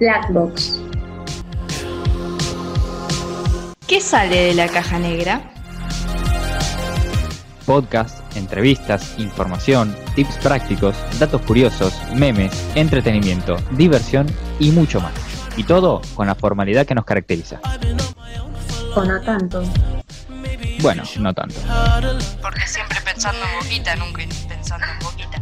Black Box. ¿Qué sale de la caja negra? Podcast, entrevistas, información, tips prácticos, datos curiosos, memes, entretenimiento, diversión y mucho más. Y todo con la formalidad que nos caracteriza. O no tanto. Bueno, no tanto. Porque siempre pensando en boquita, nunca pensando en boquita.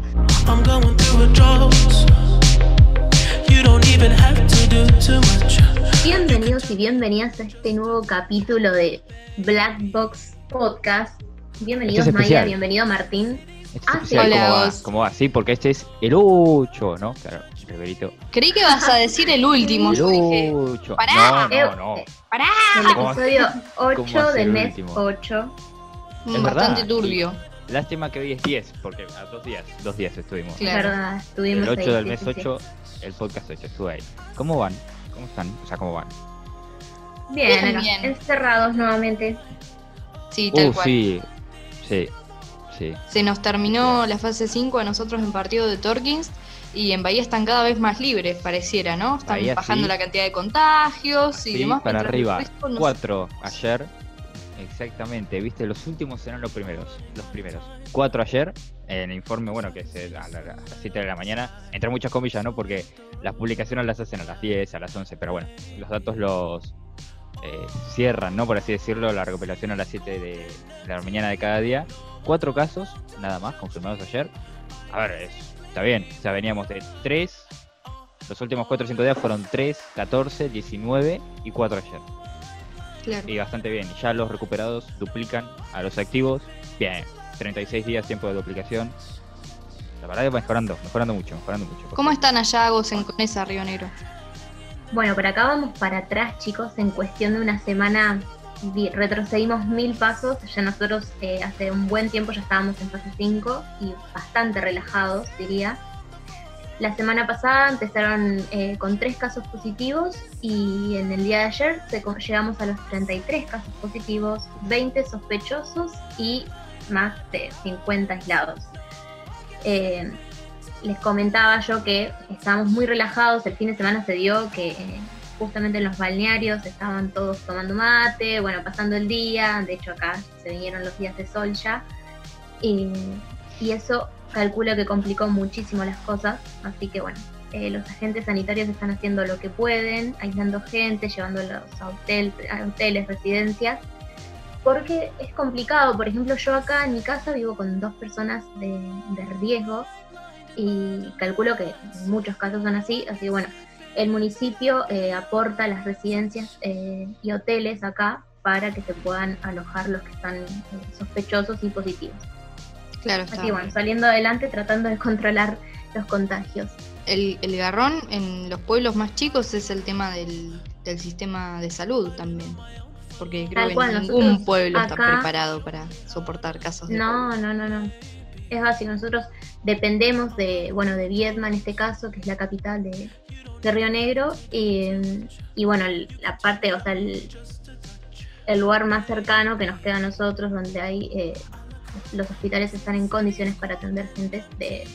Bienvenidos y bienvenidas a este nuevo capítulo de Black Box Podcast. Bienvenidos Este es Maya, bienvenido Martín. Este es Ah, sí. ¿cómo Hola. ¿Cómo va? Sí, porque este es el 8, ¿no? Claro, Reverito. Creí que vas a decir el último. El Yo dije, 8. pará. No, no, no. pará. El ¿Cómo episodio ¿Cómo 8 va a ser del el mes último? 8. Es Mm, Bastante turbio. Lástima que hoy es 10, porque a dos días, dos días estuvimos. Es Claro. estuvimos El 8 ahí, del sí, mes sí, sí. 8, el podcast 8, estuve ahí. ¿Cómo van? ¿Cómo están? O sea, ¿cómo van? Bien, Bien, bien. encerrados nuevamente. Sí, tal Uh, cual. sí, sí, sí. Se nos terminó la fase 5 a nosotros en partido de Torkins y en Bahía están cada vez más libres, pareciera, ¿no? Están Bahía, bajando sí. la cantidad de contagios y Sí, demás. para arriba. resto no sé. 4 ayer. Exactamente, viste, los últimos eran los primeros. Los primeros. 4 ayer. En el informe, bueno, que es a, la- a las 7 de la mañana. Entre muchas comillas, ¿no? Porque las publicaciones las hacen a las 10, a las 11. Pero bueno, los datos los eh, cierran, ¿no? Por así decirlo, la recopilación a las 7 de, la mañana de cada día. 4 casos, nada más, confirmados ayer. A ver, es- está bien. O sea, veníamos de 3. Los últimos 4 o 5 días fueron 3, 14, 19 y 4 ayer. Claro. Y bastante bien. Y ya los recuperados duplican a los activos. Bien. 36 días tiempo de duplicación. La verdad que mejorando, mejorando mucho, mejorando mucho. ¿Cómo están allá Agos en Conesa, Río Negro? Bueno, por acá vamos para atrás, chicos. En cuestión de una semana retrocedimos mil pasos. Ya nosotros eh, hace un buen tiempo ya estábamos en fase 5 y bastante relajados, diría. La semana pasada empezaron eh, con tres casos positivos y en el día de ayer llegamos a los 33 casos positivos, 20 sospechosos y más de 50 aislados. Eh, les comentaba yo que estábamos muy relajados, el fin de semana se dio que eh, justamente en los balnearios estaban todos tomando mate, bueno, pasando el día, de hecho acá se vinieron los días de sol ya, y, y eso calculo que complicó muchísimo las cosas, así que bueno, eh, los agentes sanitarios están haciendo lo que pueden, aislando gente, llevándolos a, hotel, a hoteles, residencias, porque es complicado, por ejemplo yo acá en mi casa vivo con dos personas de, riesgo, y calculo que en muchos casos son así, así que bueno, el municipio eh, aporta las residencias eh, y hoteles acá para que se puedan alojar los que están eh, sospechosos y positivos. Claro. Así bueno, saliendo adelante tratando de controlar los contagios. El, el garrón en los pueblos más chicos es el tema del, del sistema de salud también. Porque creo Tal que cual, ningún pueblo está preparado para soportar casos de No, no, no, no. Es básico. Nosotros dependemos de, bueno, de Viedma en este caso, que es la capital de, de Río Negro. Y, y bueno, la parte, o sea, el, el lugar más cercano que nos queda a nosotros, donde hay eh, los hospitales están en condiciones para atender gente de,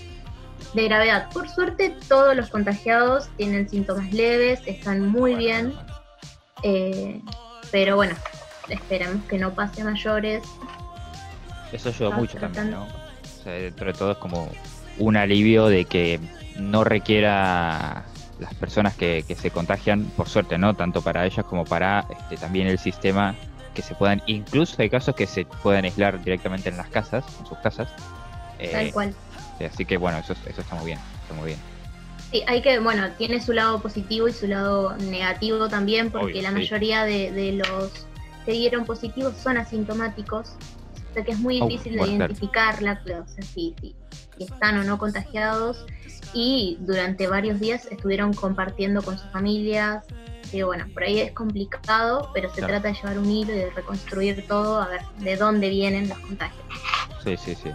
de gravedad. Por suerte, todos los contagiados tienen síntomas leves, están muy bien. eh, pero bueno, esperamos que no pase a mayores. Eso ayuda Ah, mucho también, ¿no? O sea, dentro de todo es como un alivio de que no requiera las personas que, que se contagian, por suerte, ¿no? Tanto para ellas como para este, también el sistema que se puedan, incluso hay casos que se pueden aislar directamente en las casas, en sus casas. Eh, Tal cual. sí, así que bueno, eso, eso está muy bien, está muy bien. Sí, hay que, bueno, tiene su lado positivo y su lado negativo también, porque Obvio, la sí. mayoría de, de los que dieron positivos son asintomáticos, o sea que es muy Oh, difícil de bueno, claro. identificarla, o sea, si, si, si están o no contagiados, y durante varios días estuvieron compartiendo con sus familias, así que bueno, por ahí es complicado, pero se Claro. trata de llevar un hilo y de reconstruir todo, a ver de dónde vienen los contagios. Sí, sí, sí.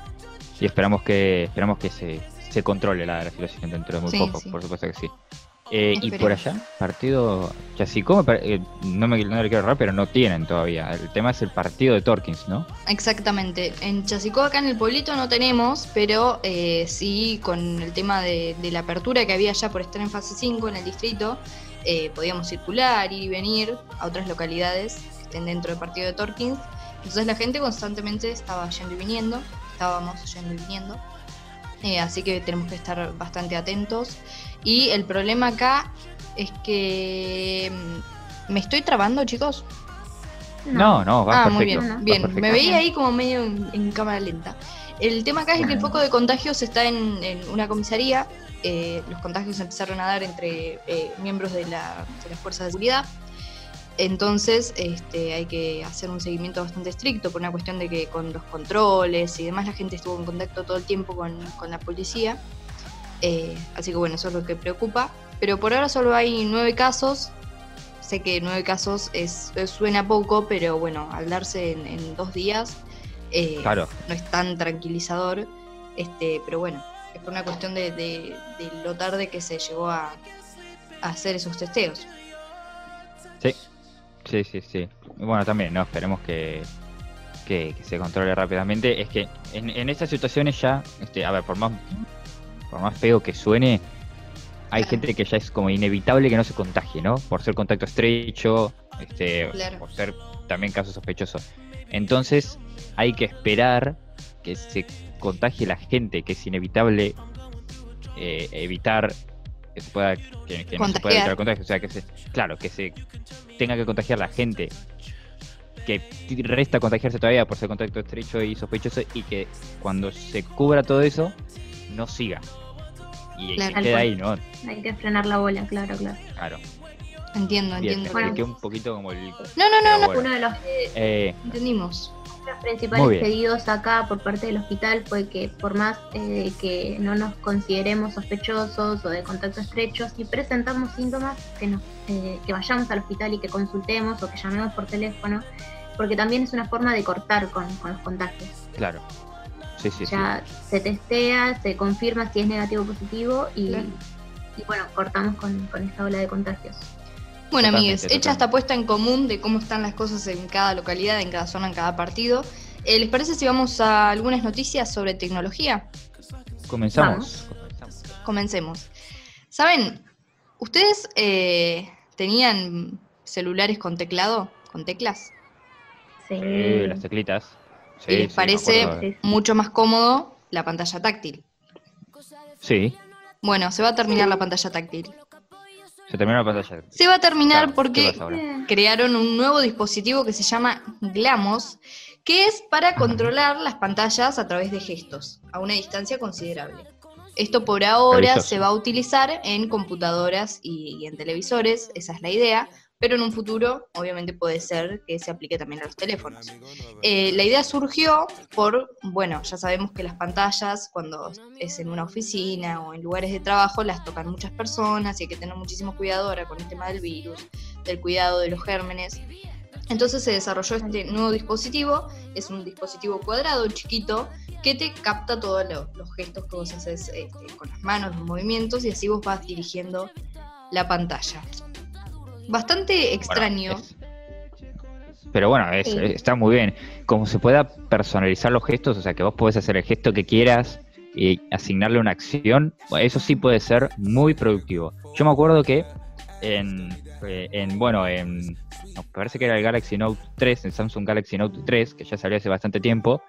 Y esperamos que esperamos que se, se controle la, la situación dentro de muy Sí, poco, sí. por supuesto que sí. Eh, y por allá, partido Chasicó, me pare- eh, no, me, no le quiero errar, pero no tienen todavía. El tema es el partido de Torkins, ¿no? Exactamente. En Chasicó, acá en el pueblito, no tenemos, pero eh, sí con el tema de, de la apertura que había ya por estar en fase 5 en el distrito, eh, podíamos circular, ir y venir a otras localidades que estén dentro del partido de Torkins. Entonces la gente constantemente estaba yendo y viniendo, estábamos yendo y viniendo. Eh, así que tenemos que estar bastante atentos. Y el problema acá es que... mm, ¿Me estoy trabando, chicos? No, no, va ah, muy bien. Bien, perfecto. me veía ahí como medio en, en cámara lenta. El tema acá es que el foco de contagios está en, en una comisaría. Eh, los contagios empezaron a dar entre eh, miembros de, la, de las fuerzas de seguridad. Entonces este, hay que hacer un seguimiento bastante estricto por una cuestión de que con los controles y demás la gente estuvo en contacto todo el tiempo con, con la policía. Eh, así que bueno, eso es lo que preocupa. Pero por ahora solo hay nueve casos. Sé que nueve casos es, suena poco, pero bueno, al darse en, en dos días eh, Claro, no es tan tranquilizador. Este, pero bueno, por una cuestión de, de- de lo tarde que se llegó a, a hacer esos testeos. sí. Sí, sí, sí. Bueno, también, ¿no? Esperemos que, que, que se controle rápidamente. Es que en, en estas situaciones ya, este, a ver, por más, por más feo que suene, hay Claro. gente que ya es como inevitable que no se contagie, ¿no? Por ser contacto estrecho, este, Claro. por ser también caso sospechoso. Entonces, hay que esperar que se contagie la gente, que es inevitable eh, evitar que se pueda que, que no se pueda Contagiar. evitar el contagio, o sea que se claro que se tenga que contagiar la gente que resta contagiarse todavía por ser contacto estrecho y sospechoso y que cuando se cubra todo eso no siga y Claro. que quede ahí, ¿no? Hay que frenar la bola, claro, claro. Claro. Entiendo, Bien, entiendo. Bueno. un poquito como el No, no, no, no, bueno. Uno de los, Eh, entendimos. Los principales pedidos acá por parte del hospital fue que por más eh, que no nos consideremos sospechosos o de contacto estrecho, si presentamos síntomas, que, nos, eh, que vayamos al hospital y que consultemos o que llamemos por teléfono, porque también es una forma de cortar con, con los contagios. claro. Sí, sí, sí. ya se testea, se confirma si es negativo o positivo y, Claro. y bueno, cortamos con, con esta ola de contagios. Bueno, Totalmente, amigues, hecha esta puesta en común de cómo están las cosas en cada localidad, en cada zona, en cada partido, eh, ¿les parece si vamos a algunas noticias sobre tecnología? Comenzamos. Comenzamos. Comencemos. ¿Saben? ¿Ustedes eh, tenían celulares con teclado? ¿Con teclas? Sí. Sí, las teclitas. Sí, ¿Y les sí, parece mucho más cómodo la pantalla táctil? Sí, Bueno, se va a terminar la pantalla táctil. Se terminó la pantalla. Se va a terminar Claro, ¿qué porque crearon un nuevo dispositivo que se llama Glamos, que es para controlar las pantallas a través de gestos, a una distancia considerable. Esto por ahora se va a utilizar en computadoras y, y en televisores, esa es la idea, pero en un futuro obviamente puede ser que se aplique también a los teléfonos. Eh, la idea surgió por, bueno, ya sabemos que las pantallas cuando es en una oficina o en lugares de trabajo las tocan muchas personas y hay que tener muchísimo cuidado ahora con el tema del virus, del cuidado de los gérmenes. Entonces se desarrolló este nuevo dispositivo, es un dispositivo cuadrado, chiquito, que te capta todos lo- los gestos que vos haces este, con las manos, los movimientos, y así vos vas dirigiendo la pantalla. Bastante Bueno, extraño. es- Pero bueno, es- Sí. está muy bien. Como se pueda personalizar los gestos, o sea, que vos podés hacer el gesto que quieras y asignarle una acción, eso sí puede ser muy productivo. Yo me acuerdo que en, eh, en bueno, en, parece que era el Galaxy Note 3, el Samsung Galaxy Note 3, que ya salió hace bastante tiempo,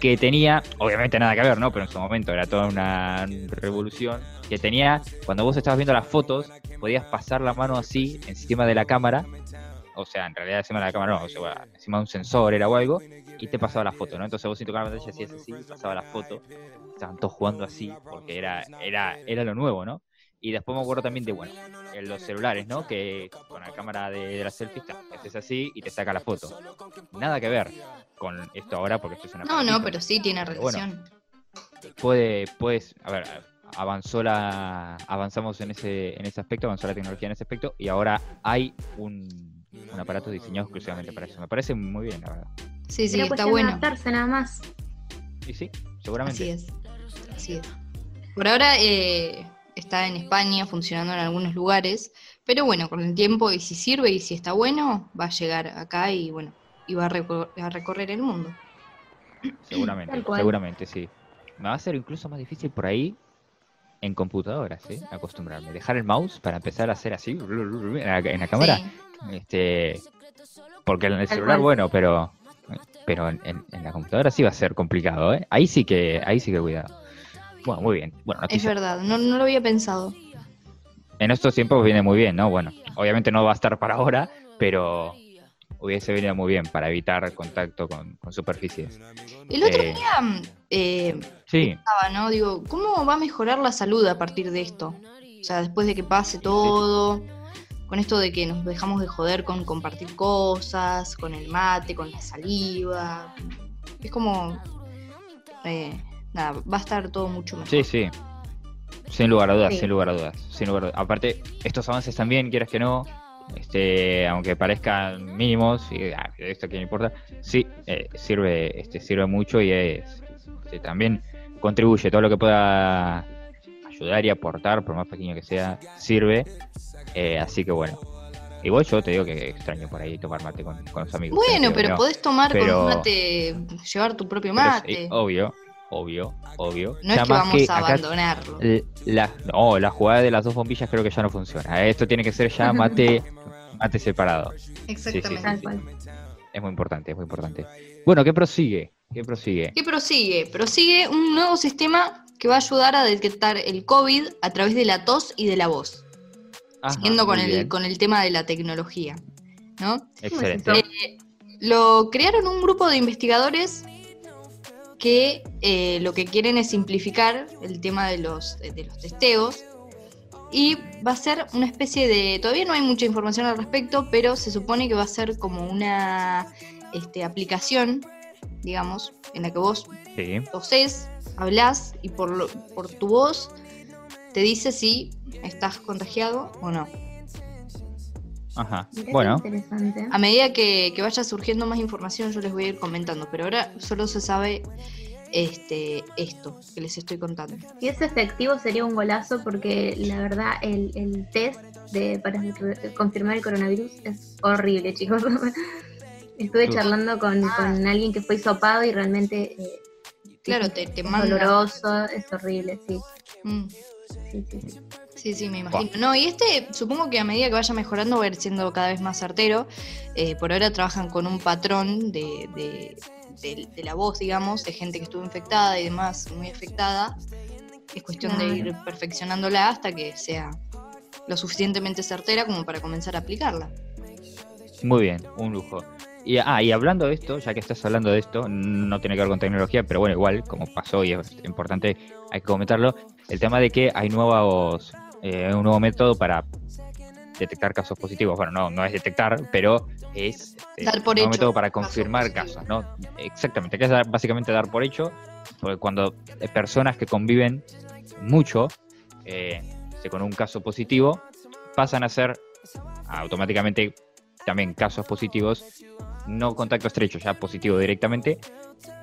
que tenía, obviamente nada que ver, ¿no? Pero en su momento era toda una revolución, que tenía, cuando vos estabas viendo las fotos, podías pasar la mano así encima de la cámara, o sea, en realidad encima de la cámara no, o sea, encima de un sensor era o algo, y te pasaba la foto, ¿no? Entonces vos sin tocar la pantalla hacías así, pasaba la foto, estaban todos jugando así, porque era, era, era lo nuevo, ¿no? Y después me acuerdo también de, bueno, en los celulares, ¿no? Que con la cámara de, de la selfie, haces así y te saca la foto. Nada que ver con esto ahora, porque esto es una No, no, pero sí tiene Pero bueno. relación. puede, puedes, a ver, avanzó la, avanzamos en ese, en ese aspecto, avanzó la tecnología en ese aspecto, y ahora hay un, un aparato diseñado exclusivamente para eso. Me parece muy bien, la verdad. Sí, sí, está bueno. adaptarse nada más. Y sí, seguramente. Así es. Así es. Por ahora, eh, está en España funcionando en algunos lugares, pero bueno, con el tiempo y si sirve y si está bueno, va a llegar acá y bueno, y va a, recor- a recorrer el mundo. Seguramente, seguramente, sí. Me va a ser incluso más difícil por ahí en computadoras, ¿eh? Acostumbrarme. Dejar el mouse para empezar a hacer así en la, en la cámara. Sí. Este, porque en el celular, bueno, pero pero en, en- en la computadora sí va a ser complicado, ¿eh? Ahí sí que, ahí sí que cuidado. Bueno, muy bien. Bueno, Es verdad, no, no lo había pensado. En estos tiempos viene muy bien, ¿no? Bueno, obviamente no va a estar para ahora, pero hubiese venido muy bien para evitar contacto con, con superficies. El otro Eh. día eh, Sí, pensaba, ¿no? Digo, ¿cómo va a mejorar la salud a partir de esto? O sea, después de que pase todo, con esto de que nos dejamos de joder con compartir cosas, con el mate, con la saliva. Es como. eh, nada, va a estar todo mucho mejor. Sí, sí. Sin lugar a dudas, Sí. sin lugar a dudas. Sin lugar a dudas. Aparte, estos avances también, quieras que no, este, aunque parezcan mínimos, y ah, esto que no importa, sí, eh, sirve, este, sirve mucho y es, este, también contribuye todo lo que pueda ayudar y aportar, por más pequeño que sea, sirve. Eh, así que bueno. Igual yo te digo que extraño por ahí tomar mate con, con los amigos. Bueno, pero no. podés tomar con pero- un mate, llevar tu propio Pero es- mate. obvio, obvio, obvio. no Ya es que más vamos a abandonarlo. La, no, la jugada de las dos bombillas creo que ya no funciona. Esto tiene que ser ya mate, mate separado. Exactamente. Tal cual. Es muy importante, es muy importante. Bueno, ¿qué prosigue? ¿Qué prosigue? ¿Qué prosigue? Prosigue un nuevo sistema que va a ayudar a detectar el COVID a través de la tos y de la voz. Ajá, siguiendo con el, bien. con el tema de la tecnología. ¿no? Excelente. Eh, lo crearon un grupo de investigadores que eh, lo que quieren es simplificar el tema de los, de los testeos y va a ser una especie de, todavía no hay mucha información al respecto, pero se supone que va a ser como una este, aplicación, digamos, en la que vos Sí. tosés, hablas y por, lo- por tu voz te dice si estás contagiado o no. Ajá. Bueno, Interesante. A medida que, que vaya surgiendo más información, yo les voy a ir comentando, pero ahora solo se sabe este, esto que les estoy contando. Si es efectivo sería un golazo porque la verdad el, el test de, para confirmar el coronavirus es horrible, chicos. Estuve Uf. charlando con, con alguien que fue hisopado y realmente eh, Claro, te, te es doloroso, es horrible, sí. Mm, sí, sí, sí. Sí, sí, me imagino. No, y este supongo que a medida que vaya mejorando va a ir siendo cada vez más certero. Eh, por ahora trabajan con un patrón de, de- de- de la voz, digamos, de gente que estuvo infectada y demás, muy afectada. Es cuestión de ir perfeccionándola hasta que sea lo suficientemente certera como para comenzar a aplicarla. muy bien, un lujo. Y, ah, y hablando de esto, ya que estás hablando de esto, no tiene que ver con tecnología, pero bueno, igual, como pasó y es importante, hay que comentarlo, el tema de que hay nuevos, eh, un nuevo método para detectar casos positivos. Bueno, no, no es detectar, pero es este, Dar por un hecho método para confirmar casos, ¿no? Exactamente, que es básicamente dar por hecho, porque cuando eh, personas que conviven mucho eh, con un caso positivo pasan a ser automáticamente también casos positivos, no contacto estrecho, ya positivo directamente,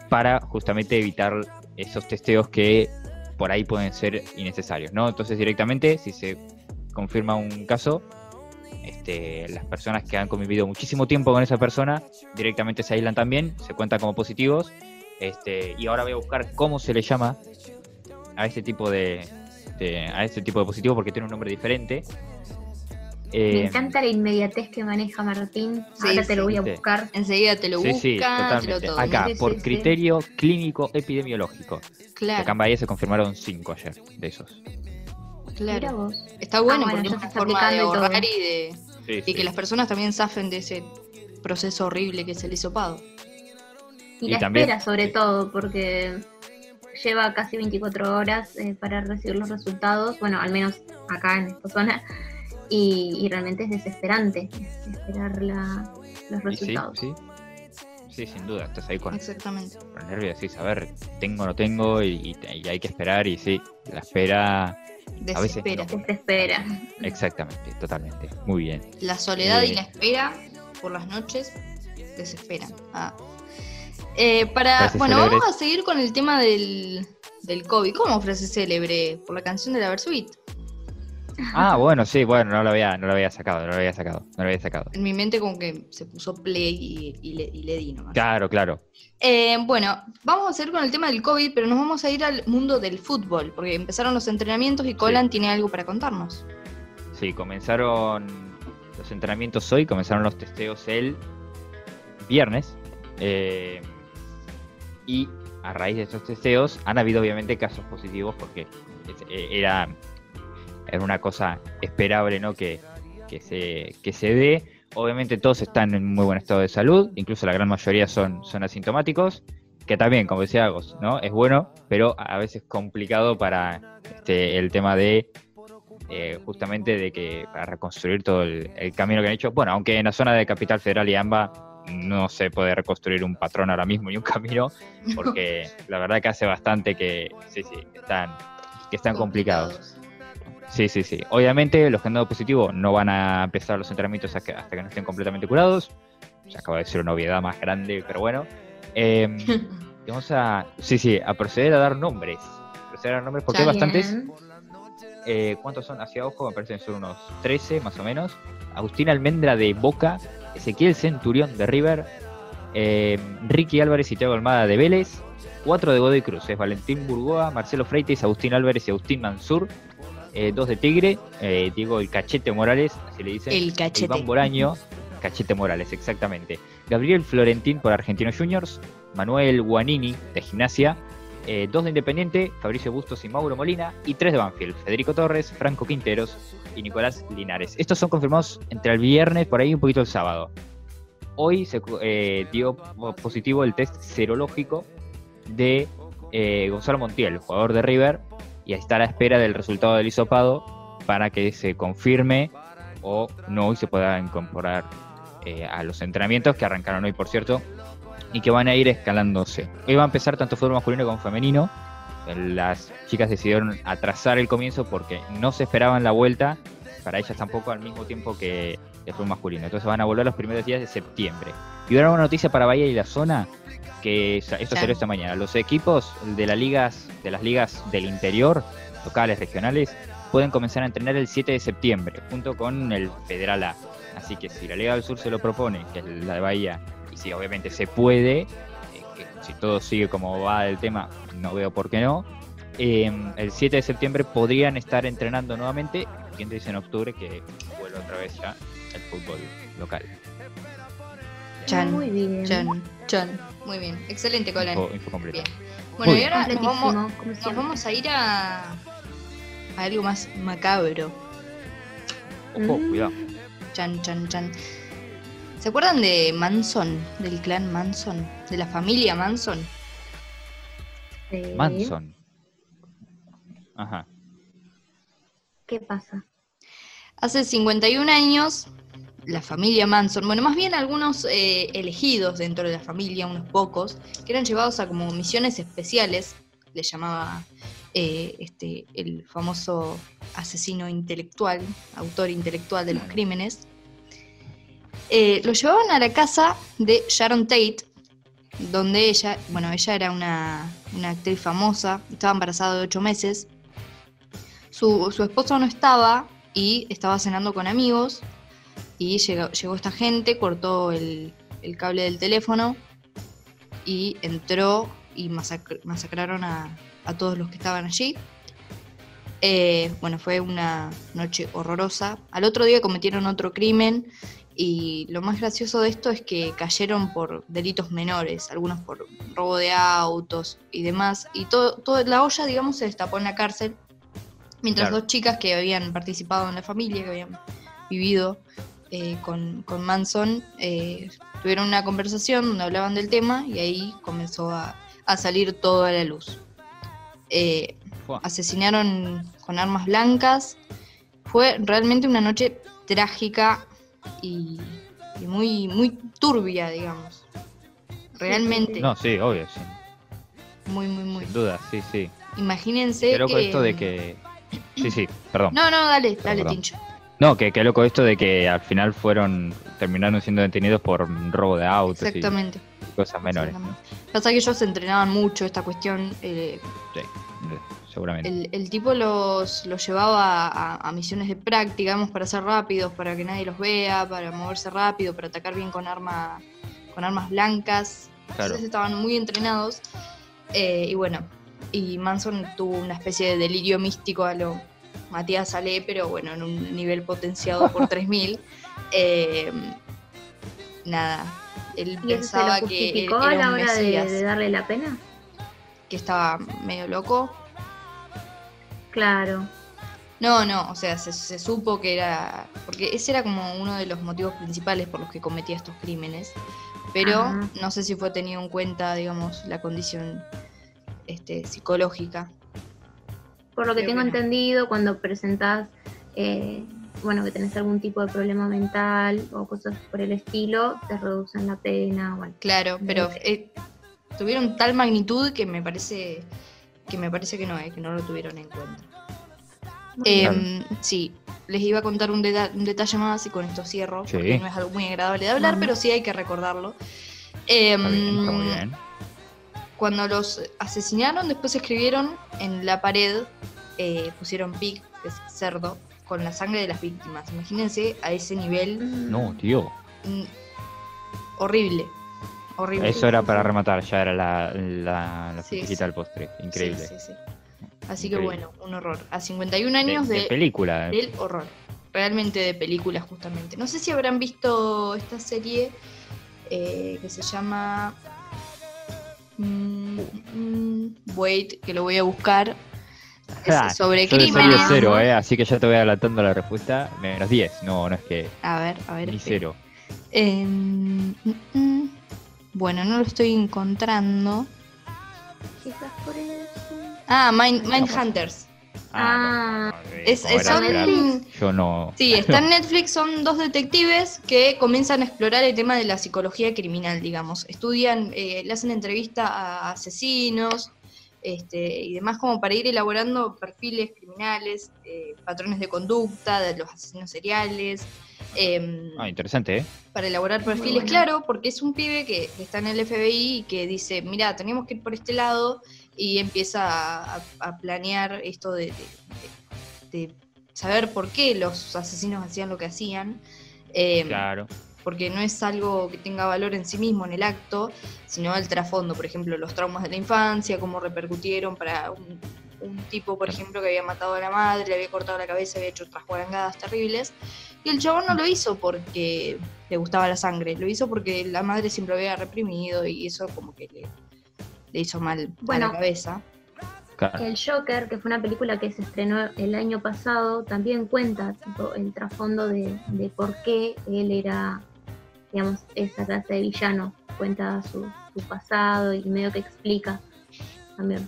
para justamente evitar esos testeos que por ahí pueden ser innecesarios, ¿no? Entonces directamente, si se confirma un caso, este, las personas que han convivido muchísimo tiempo con esa persona directamente se aíslan también, se cuentan como positivos, este, y ahora voy a buscar cómo se le llama a este tipo de, de- a este tipo de positivo porque tiene un nombre diferente. Me Eh, encanta la inmediatez que maneja Martín. Sí, Ahora te lo voy a sí. buscar. Enseguida te lo sí, busca, sí, totalmente. todo. Acá, Sí, por sí, sí. criterio clínico epidemiológico. Claro, Acá en Bahía se confirmaron cinco ayer de esos. Claro. vos. Está bueno Ah, bueno, porque es una forma de ahorrar y de Sí, y sí. que las personas también zafen de ese proceso horrible que es el hisopado. Y, Y la también- espera sobre sí. todo, porque lleva casi 24 horas eh, para recibir los resultados, bueno, al menos acá en esta zona, y, y realmente es desesperante esperar la- los sí, resultados. sí. Sí, sin duda, estás ahí con, Exactamente. con nervios, decís, a ver, tengo o no tengo, y, y- y hay que esperar, y sí, la espera, A veces Desespera. no. Desespera. exactamente, totalmente. Muy bien. La soledad y Eh. la espera por las noches desesperan. Ah. Eh, para, bueno, célebre. vamos a seguir con el tema del, del COVID. ¿Cómo frase célebre? Por la canción de la Versuit. Ah, bueno, sí, bueno, no lo había, no lo había sacado, no lo había sacado, no lo había sacado. En mi mente como que se puso play y, y le, y le di nomás. Claro, claro. Eh, bueno, vamos a seguir con el tema del COVID, pero nos vamos a ir al mundo del fútbol, porque empezaron los entrenamientos y Colan tiene algo para contarnos. Sí, comenzaron los entrenamientos hoy, comenzaron los testeos el viernes. eh, y a raíz de estos testeos han habido obviamente casos positivos porque eh, era, era una cosa esperable ¿no? que, que se, que se dé. Obviamente todos están en muy buen estado de salud, incluso la gran mayoría son, son asintomáticos, que también, como decía Agos, ¿no? es bueno, pero a veces complicado para este, el tema de eh, justamente de que para reconstruir todo el, camino que han hecho. Bueno, aunque en la zona de Capital Federal y AMBA no se puede reconstruir un patrón ahora mismo ni un camino, porque la verdad que hace bastante que sí, sí, están, que están complicados. Sí, sí, sí. Obviamente los que han dado positivo no van a empezar los entrenamientos hasta que, hasta que no estén completamente curados. Se acaba de decir una obviedad más grande, pero bueno. Eh, y vamos a, sí, sí, a proceder a dar nombres. Proceder a dar nombres porque hay Ya, bastantes. Eh, ¿Cuántos son? Hacia ojo, me parecen son unos 13 más o menos. Agustín Almendra de Boca, Ezequiel Centurión de River, eh, Ricky Álvarez y Thiago Almada de Vélez, cuatro de Godoy Cruz, es Valentín Burgoa, Marcelo Freites, Agustín Álvarez y Agustín Mansur, eh, dos de Tigre, eh, Diego el Cachete Morales, así le dicen, El cachete. Iván Boraño, Cachete Morales, exactamente. Gabriel Florentín por Argentinos Juniors, Manuel Guanini de Gimnasia, eh, dos de Independiente, Fabricio Bustos y Mauro Molina, y tres de Banfield, Federico Torres, Franco Quinteros y Nicolás Linares. Estos son confirmados entre el viernes, por ahí un poquito el sábado. Hoy se eh, dio positivo el test serológico de eh, Gonzalo Montiel, jugador de River, y está a la espera del resultado del hisopado para que se confirme o no y se pueda incorporar eh, a los entrenamientos que arrancaron hoy, por cierto, y que van a ir escalándose. Hoy va a empezar tanto fútbol masculino como femenino. Las chicas decidieron atrasar el comienzo porque no se esperaban la vuelta, para ellas tampoco al mismo tiempo que el fútbol masculino. Entonces van a volver los primeros días de septiembre. Y ahora una noticia para Bahía y la zona, que esto Ya. salió esta mañana. Los equipos de las ligas, de las ligas del interior, locales, regionales, pueden comenzar a entrenar el 7 de septiembre, junto con el Federal A. Así que si la Liga del Sur se lo propone, que es la de Bahía, y si obviamente se puede, eh, que si todo sigue como va el tema, no veo por qué no, eh, el 7 de septiembre podrían estar entrenando nuevamente, quien dice en octubre que vuelve otra vez ya el fútbol local. Chan, Muy bien. Chan, chan. Muy bien. Excelente, Colan. Info, info. Bien. Bueno, y ahora nos vamos, nos a ir a, a algo más macabro. Ojo, Mm. cuidado. Chan, chan, chan. ¿Se acuerdan de Manson? Del clan Manson. De la familia Manson. Sí. Manson. Ajá. ¿Qué pasa? Hace 51 años, la familia Manson, bueno, más bien algunos eh, elegidos dentro de la familia, unos pocos, que eran llevados a como misiones especiales, le llamaba eh, este, el famoso asesino intelectual, autor intelectual de los crímenes, eh, lo llevaban a la casa de Sharon Tate, donde ella, bueno, ella era una, una actriz famosa, estaba embarazada de ocho meses, su, su esposo no estaba y estaba cenando con amigos y llegó, llegó esta gente, cortó el, el cable del teléfono y entró y masacr- masacraron a, a todos los que estaban allí. Eh, bueno, fue una noche horrorosa. Al otro día cometieron otro crimen y lo más gracioso de esto es que cayeron por delitos menores, algunos por robo de autos y demás. Y todo, toda la olla, digamos, se destapó en la cárcel Mientras Claro. dos chicas que habían participado en la familia, que habían vivido eh, con, con Manson, eh, tuvieron una conversación donde hablaban del tema y ahí comenzó a, a salir todo a la luz. Eh, asesinaron con armas blancas. Fue realmente una noche trágica y, y muy, muy turbia, digamos. Realmente, No, sí, obvio, sí. muy, muy, muy. Sin duda, sí, sí. Imagínense. Loco que- esto de que. Sí, sí, perdón. No, no, dale, dale, Perdón. Tincho. No, que qué loco esto de que al final fueron. terminaron siendo detenidos por robo de autos y Exactamente. cosas menores. ¿no? exactamente. Pasa que ellos entrenaban mucho esta cuestión. eh, Sí, seguramente. El, el tipo los, los llevaba a, a misiones de práctica, digamos, para ser rápidos, para que nadie los vea, para moverse rápido, para atacar bien con arma, con armas blancas. Claro. Entonces estaban muy entrenados. Eh, y bueno, y Manson tuvo una especie de delirio místico a lo Matías Ale, pero bueno, en un nivel potenciado por 3000. Eh, nada, él ¿Y eso se lo pensaba que él justificó a era la un hora de, mesías, de darle la pena? que estaba medio loco. Claro. No, no, o sea, se, se supo que era. Porque ese era como uno de los motivos principales por los que cometía estos crímenes. Pero Ajá. no sé si fue tenido en cuenta, digamos, la condición este, psicológica. Por lo que tengo entendido, cuando presentás, eh, bueno, que tenés algún tipo de problema mental o cosas por el estilo, te reducen la pena. Bueno, Claro, pero eh, tuvieron tal magnitud que me parece que me parece que no, eh, que no lo tuvieron en cuenta. Eh, bien. Sí, les iba a contar un, deta- un detalle más y con esto cierro, Sí. porque no es algo muy agradable de hablar, Vamos. pero sí hay que recordarlo. Eh, Está bien, está muy bien. Cuando los asesinaron, después escribieron en la pared, eh, pusieron pig, que es cerdo, con la sangre de las víctimas. Imagínense a ese nivel Mm. No, tío. mm, horrible. Horrible. Eso era para rematar, ya era la, la, la Sí, sí. del postre. Increíble. Sí, sí, sí. Así que Increíble. bueno, un horror. A 51 años de, de, de película. del horror. Realmente de película, justamente. No sé si habrán visto esta serie eh, que se llama. Mm, mm, wait, que lo voy a buscar. Es Ah, sobre crímenes. cero, eh, así que ya te voy adelantando la respuesta. Menos 10. No, no es que A ver, a ver. ni espera. cero. Eh, mm, mm. bueno, no lo estoy encontrando. Quizás por eso. Ah, Mind, Mindhunters. Ah, no, no, eh, es- como es era un- esperar, Yo no. Sí, está en Netflix, son dos detectives que comienzan a explorar el tema de la psicología criminal, digamos. Estudian, eh, le hacen entrevista a asesinos este, y demás como para ir elaborando perfiles criminales, eh, patrones de conducta de los asesinos seriales, em, Ah, interesante, ¿eh? para elaborar perfiles, bueno. claro, porque es un pibe que, que está en el FBI y que dice, mira, tenemos que ir por este lado y empieza a, planear esto de, de- de- de saber por qué los asesinos hacían lo que hacían. em, Claro. porque no es algo que tenga valor en sí mismo en el acto, sino el trasfondo, por ejemplo, los traumas de la infancia, cómo repercutieron para un, un tipo, por ejemplo, que había matado a la madre, le había cortado la cabeza, había hecho otras guarangadas terribles, y el chabón no lo hizo porque le gustaba la sangre, lo hizo porque la madre siempre lo había reprimido y eso como que le, le hizo mal a la cabeza. claro. El Joker, que fue una película que se estrenó el año pasado, también cuenta tipo, el trasfondo de, de por qué él era, digamos, esa clase de villano. Cuenta su, su pasado y medio que explica también.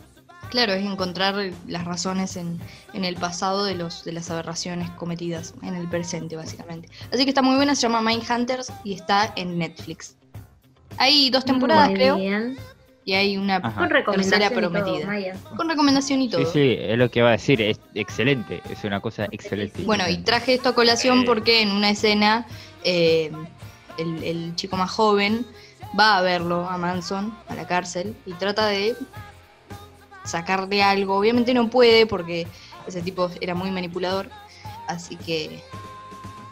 Claro, es encontrar las razones en, en el pasado de los de las aberraciones cometidas en el presente, básicamente. Así que está muy buena, se llama Mindhunters y está en Netflix. Hay dos temporadas, Muy creo, bien. Y hay una Ajá. Con recomendación tercera y todo, prometida. Maya. con recomendación y todo. Sí, sí, es lo que va a decir. Es excelente. Es una cosa excelente. Bueno, y traje esto a colación Eh. porque en una escena eh, el, el chico más joven va a verlo a Manson a la cárcel y trata de sacarle algo. Obviamente no puede porque ese tipo era muy manipulador, así que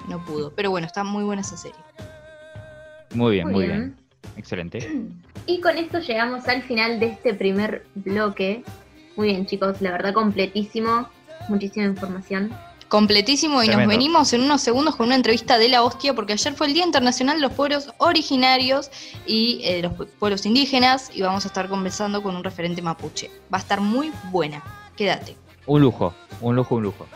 no pudo. Pero bueno, está muy buena esa serie. Muy bien, Muy muy bien. bien. Excelente. Y con esto llegamos al final de este primer bloque. Muy bien, chicos, la verdad completísimo. Muchísima información. Completísimo y nos venimos en unos segundos con una entrevista de la hostia porque ayer fue el Día Internacional de los Pueblos Originarios y eh, los pu- pueblos indígenas y vamos a estar conversando con un referente mapuche. Va a estar muy buena. Quédate. Un lujo, un lujo, un lujo.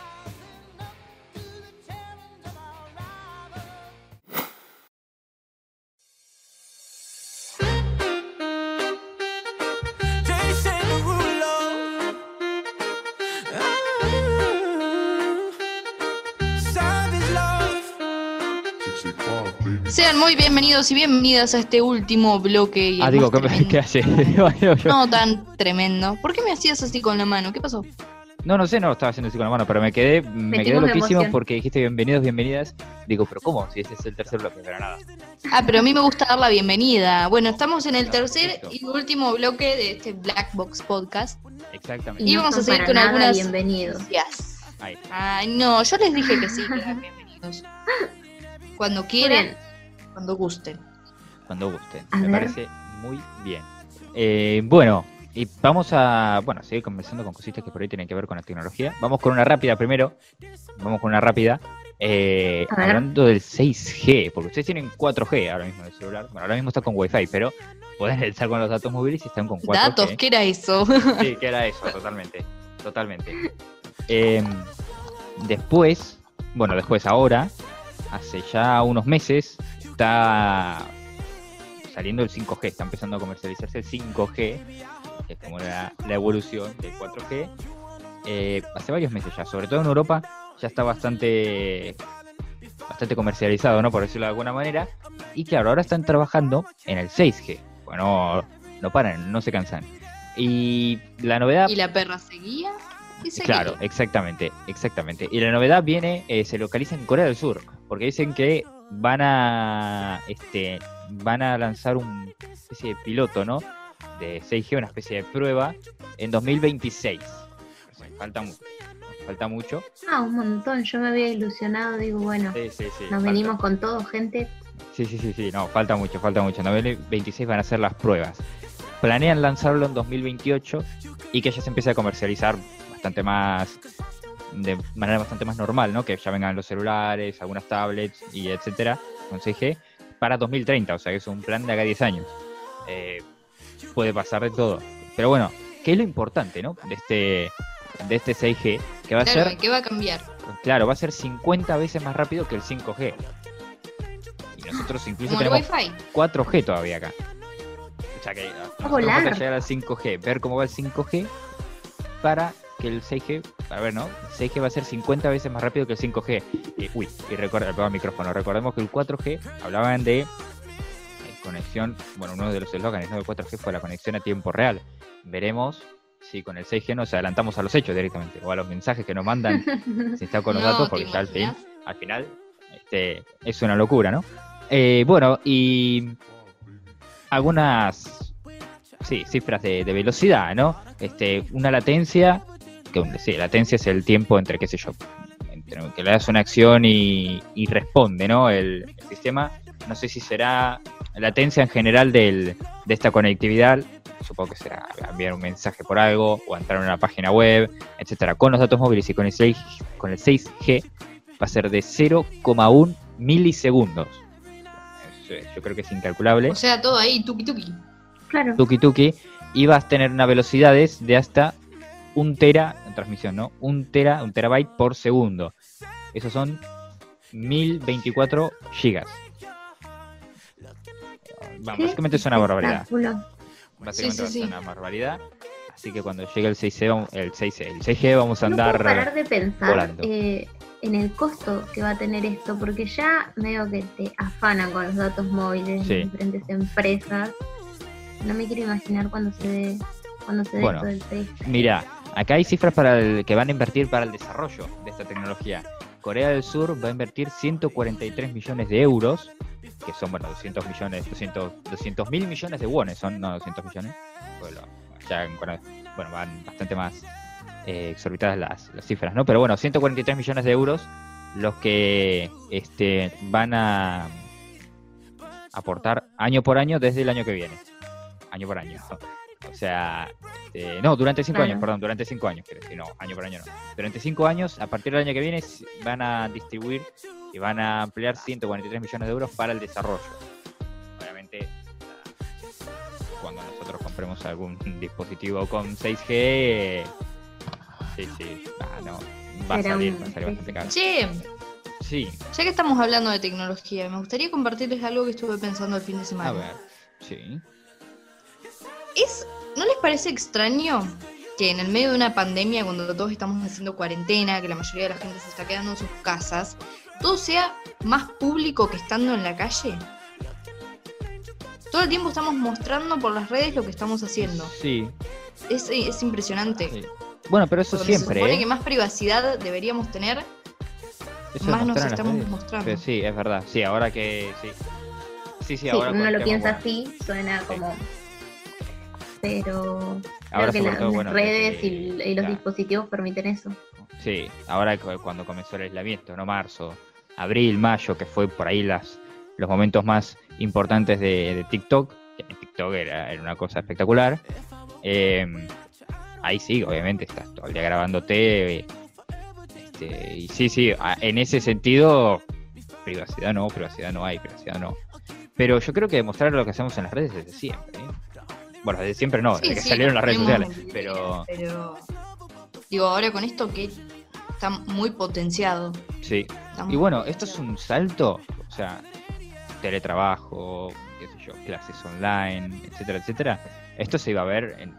Muy bienvenidos y bienvenidas a este último bloque. Y Ah, digo, ¿qué. ¿qué hace? No tan tremendo. ¿Por qué me hacías así con la mano? ¿Qué pasó? No, no sé, no estaba haciendo así con la mano, pero me quedé, me quedé loquísimo porque dijiste bienvenidos, bienvenidas. Digo, pero ¿cómo? Si este es el tercer bloque, pero nada. Ah, pero a mí me gusta dar la bienvenida. Bueno, estamos en el tercer perfecto. y último bloque de este Black Box Podcast. Exactamente. Y no vamos a seguir con nada algunas- Bienvenidos. Yes. Ay, no, yo les dije que sí, que eran bienvenidos. Cuando quieran. Cuando gusten. Cuando gusten. A me ver. parece muy bien. Eh, bueno, y vamos a bueno, seguir conversando con cositas que por ahí tienen que ver con la tecnología. Vamos con una rápida primero. Vamos con una rápida. Eh, hablando del 6G, porque ustedes tienen 4G ahora mismo en el celular. Bueno, ahora mismo está con Wi-Fi, pero pueden estar con los datos móviles y están con 4G. Datos, ¿qué era eso? Sí, que era eso, totalmente. Totalmente. Eh, después, bueno, después ahora, hace ya unos meses, está saliendo el 5G, está empezando a comercializarse el 5G, que es como la, la evolución del 4G. Eh, hace varios meses ya, sobre todo en Europa, ya está bastante bastante comercializado, ¿no? Por decirlo de alguna manera. Y claro, ahora están trabajando en el 6G. Bueno, no paran, no se cansan. Y la novedad ¿Y la perra seguía? Y seguía. Claro, exactamente, exactamente. Y la novedad viene, eh, se localiza en Corea del Sur, porque dicen que van a, este, van a lanzar una especie de piloto, ¿no? De 6G, una especie de prueba en 2026. O sea, falta mucho, falta mucho. Ah, un montón. Yo me había ilusionado. Digo, bueno, Sí, sí, sí. nos falta. venimos con todo, gente. Sí, sí, sí, sí, no, falta mucho, falta mucho. En 2026 van a hacer las pruebas. Planean lanzarlo en 2028 y que ya se empiece a comercializar bastante más, de manera bastante más normal, ¿no? Que ya vengan los celulares, algunas tablets y etcétera, con 6G, para 2030, o sea que es un plan de acá a 10 años. Eh, puede pasar de todo. Pero bueno, ¿qué es lo importante, ¿no? De este, de este 6G, que va a Claro, ser ¿qué va a cambiar? Claro, va a ser 50 veces más rápido que el 5G. Y nosotros incluso Como tenemos Wi-Fi. 4G todavía acá. O sea que volar. falta llegar al 5G, ver cómo va el 5G para que el 6G, a ver, ¿no? El 6G va a ser 50 veces más rápido que el 5G. Y, uy, y recuerda, el micrófono, recordemos que el 4G hablaban de eh, conexión, bueno, uno de los eslóganes ¿no? del 4G fue la conexión a tiempo real. Veremos si con el 6G nos adelantamos a los hechos directamente, o a los mensajes que nos mandan si está con los No, datos, ¿te porque ya al fin, al final, este, es una locura, ¿no? Eh, bueno, y algunas sí, cifras de, de velocidad, ¿no? Este, una latencia, que un- sí, latencia es el tiempo entre, qué sé yo, entre que le das una acción y, y responde, ¿no? El, el sistema, no sé si será latencia en general del, de esta conectividad, supongo que será enviar un mensaje por algo o entrar a una página web, etcétera. Con los datos móviles y con el 6, con el 6G va a ser de 0,1 milisegundos. Eh, Yo creo que es incalculable O sea, todo ahí, tuki tuki. Claro. tuki tuki, y vas a tener unas velocidades de hasta un tera en transmisión, ¿no? Un tera, un terabyte por segundo. Esos son 1024 gigas. Bueno, ¿Qué básicamente es una barbaridad. Básicamente Sí, sí, sí. una barbaridad. Así que cuando llegue el 6G, vamos- el 6G, el 6G vamos a No puedo andar. parar de pensar eh, en el costo que va a tener esto, porque ya veo que te afanan con los datos móviles Sí. de diferentes empresas. No me quiero imaginar cuando se dé, cuando se dé Bueno. esto del 6G. Mira, acá hay cifras para el, que van a invertir para el desarrollo de esta tecnología. Corea del Sur va a invertir 143 millones de euros, que son, bueno, 200 millones, 200, 200 mil millones de wones, son, no 200 millones. Bueno, ya en Corea- bueno, van bastante más eh, exorbitadas las, las cifras, ¿no? Pero bueno, 143 millones de euros los que este, van a aportar año por año desde el año que viene. Año por año. O sea, este, no, durante cinco Claro. años, perdón, durante cinco años, quiero decir, no, año por año no. Durante cinco años, a partir del año que viene, van a distribuir y van a ampliar 143 millones de euros para el desarrollo. Obviamente, cuando nosotros compremos algún dispositivo con 6G, sí, sí, ah, no, va a salir, va a salir bastante caro. Che, Sí, ya que estamos hablando de tecnología, me gustaría compartirles algo que estuve pensando el fin de semana. a ver, sí. ¿Es, ¿No les parece extraño que en el medio de una pandemia, cuando todos estamos haciendo cuarentena, que la mayoría de la gente se está quedando en sus casas, todo sea más público que estando en la calle? Todo el tiempo estamos mostrando por las redes lo que estamos haciendo. Sí, Es, es impresionante. sí. Bueno, pero eso Donde se siempre, supone ¿eh? que más privacidad deberíamos tener, Eso más nos estamos redes. mostrando. Pero sí, es verdad. Sí, ahora que sí. Sí, sí, Sí, ahora con uno lo piensa bueno, así, suena como... Pero ahora creo que las, todo, las bueno, redes y, y los dispositivos permiten eso. Sí, ahora cu- cuando comenzó el aislamiento, ¿no? Marzo, abril, mayo, que fue por ahí las, los momentos más importantes de, de TikTok, que en TikTok era, era una cosa espectacular. eh, ahí sí, obviamente, estás todo el día grabándote. este, y sí, sí, en ese sentido, privacidad no, privacidad no hay, privacidad no. Pero yo creo que demostrar lo que hacemos en las redes desde siempre. ¿eh? Bueno, desde siempre no, Sí, desde que sí, salieron las redes sociales. Pero pero digo, ahora con esto que está muy potenciado. sí, Y bueno, esto es un salto, o sea, teletrabajo, qué sé yo, clases online, etcétera, etcétera. Esto se iba a ver en,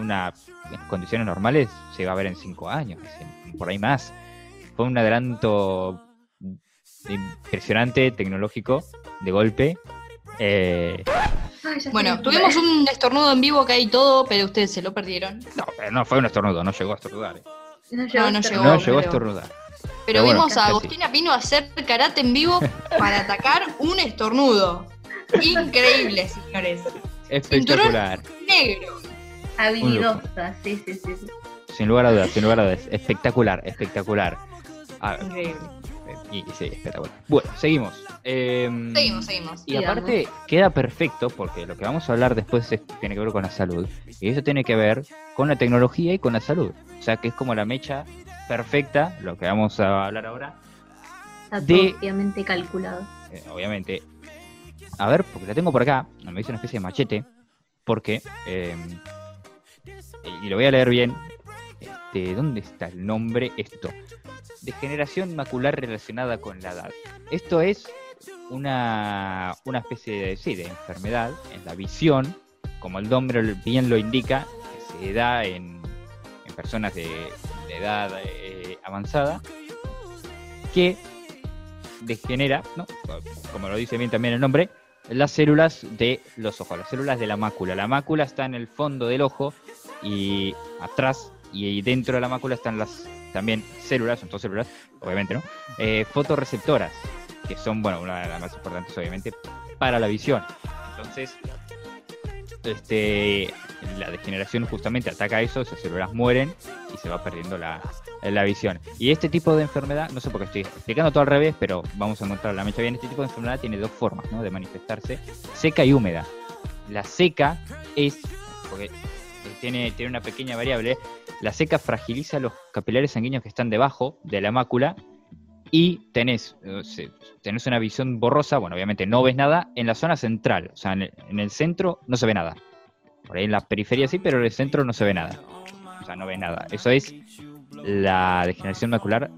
una en condiciones normales, se iba a ver en cinco años, por ahí más. Fue un adelanto impresionante, tecnológico, de golpe. Eh, Ay, ya Bueno, tuvimos un estornudo en vivo acá y todo, pero ustedes se lo perdieron. no, pero no fue un estornudo, no llegó a estornudar. eh. No llegó, No, llegó. No, pero- llegó a estornudar. Pero, Pero bueno, vimos a casi. Agostina Pino hacer karate en vivo para atacar un estornudo. Increíble, señores. Espectacular. Negro. Habilidosa, sí, sí, sí. sí. Sin lugar a dudas, sin lugar a dudas. Espectacular, espectacular. Ah, Increíble. Y, sí, espectacular. Bueno, seguimos. Em, Seguimos, seguimos. Y aparte queda perfecto porque lo que vamos a hablar después es- tiene que ver con la salud. Y eso tiene que ver con la tecnología y con la salud. O sea que es como la mecha perfecta, lo que vamos a hablar ahora. Está De- obviamente calculado. Eh, obviamente. A ver, porque la tengo por acá. Me hice una especie de machete. Porque. em, y lo voy a leer bien. Este, ¿Dónde está el nombre? Esto. Degeneración macular relacionada con la edad. Esto es una, una especie de, sí, de enfermedad en la visión, como el nombre bien lo indica, que se da en, personas de, de edad eh, avanzada, que degenera, ¿no? como lo dice bien también el nombre, las células de los ojos, las células de la mácula. La mácula está en el fondo del ojo y atrás y dentro de la mácula están las también células, son todas células, obviamente, ¿no? Eh, fotorreceptoras, que son, bueno, una de las más importantes, obviamente, para la visión. Entonces, este, la degeneración justamente ataca eso, esas células mueren y se va perdiendo la, la visión. Y este tipo de enfermedad, no sé por qué estoy explicando todo al revés, pero vamos a encontrar la mecha bien. Este tipo de enfermedad tiene dos formas ¿no? de manifestarse, seca y húmeda. La seca es, porque tiene, tiene una pequeña variable, la seca fragiliza los capilares sanguíneos que están debajo de la mácula y tenés, eh, tenés una visión borrosa, bueno, obviamente no ves nada en la zona central, o sea, en el, en el centro no se ve nada. Por ahí en la periferia sí, pero en el centro no se ve nada. O sea, no ve nada. Eso es la degeneración macular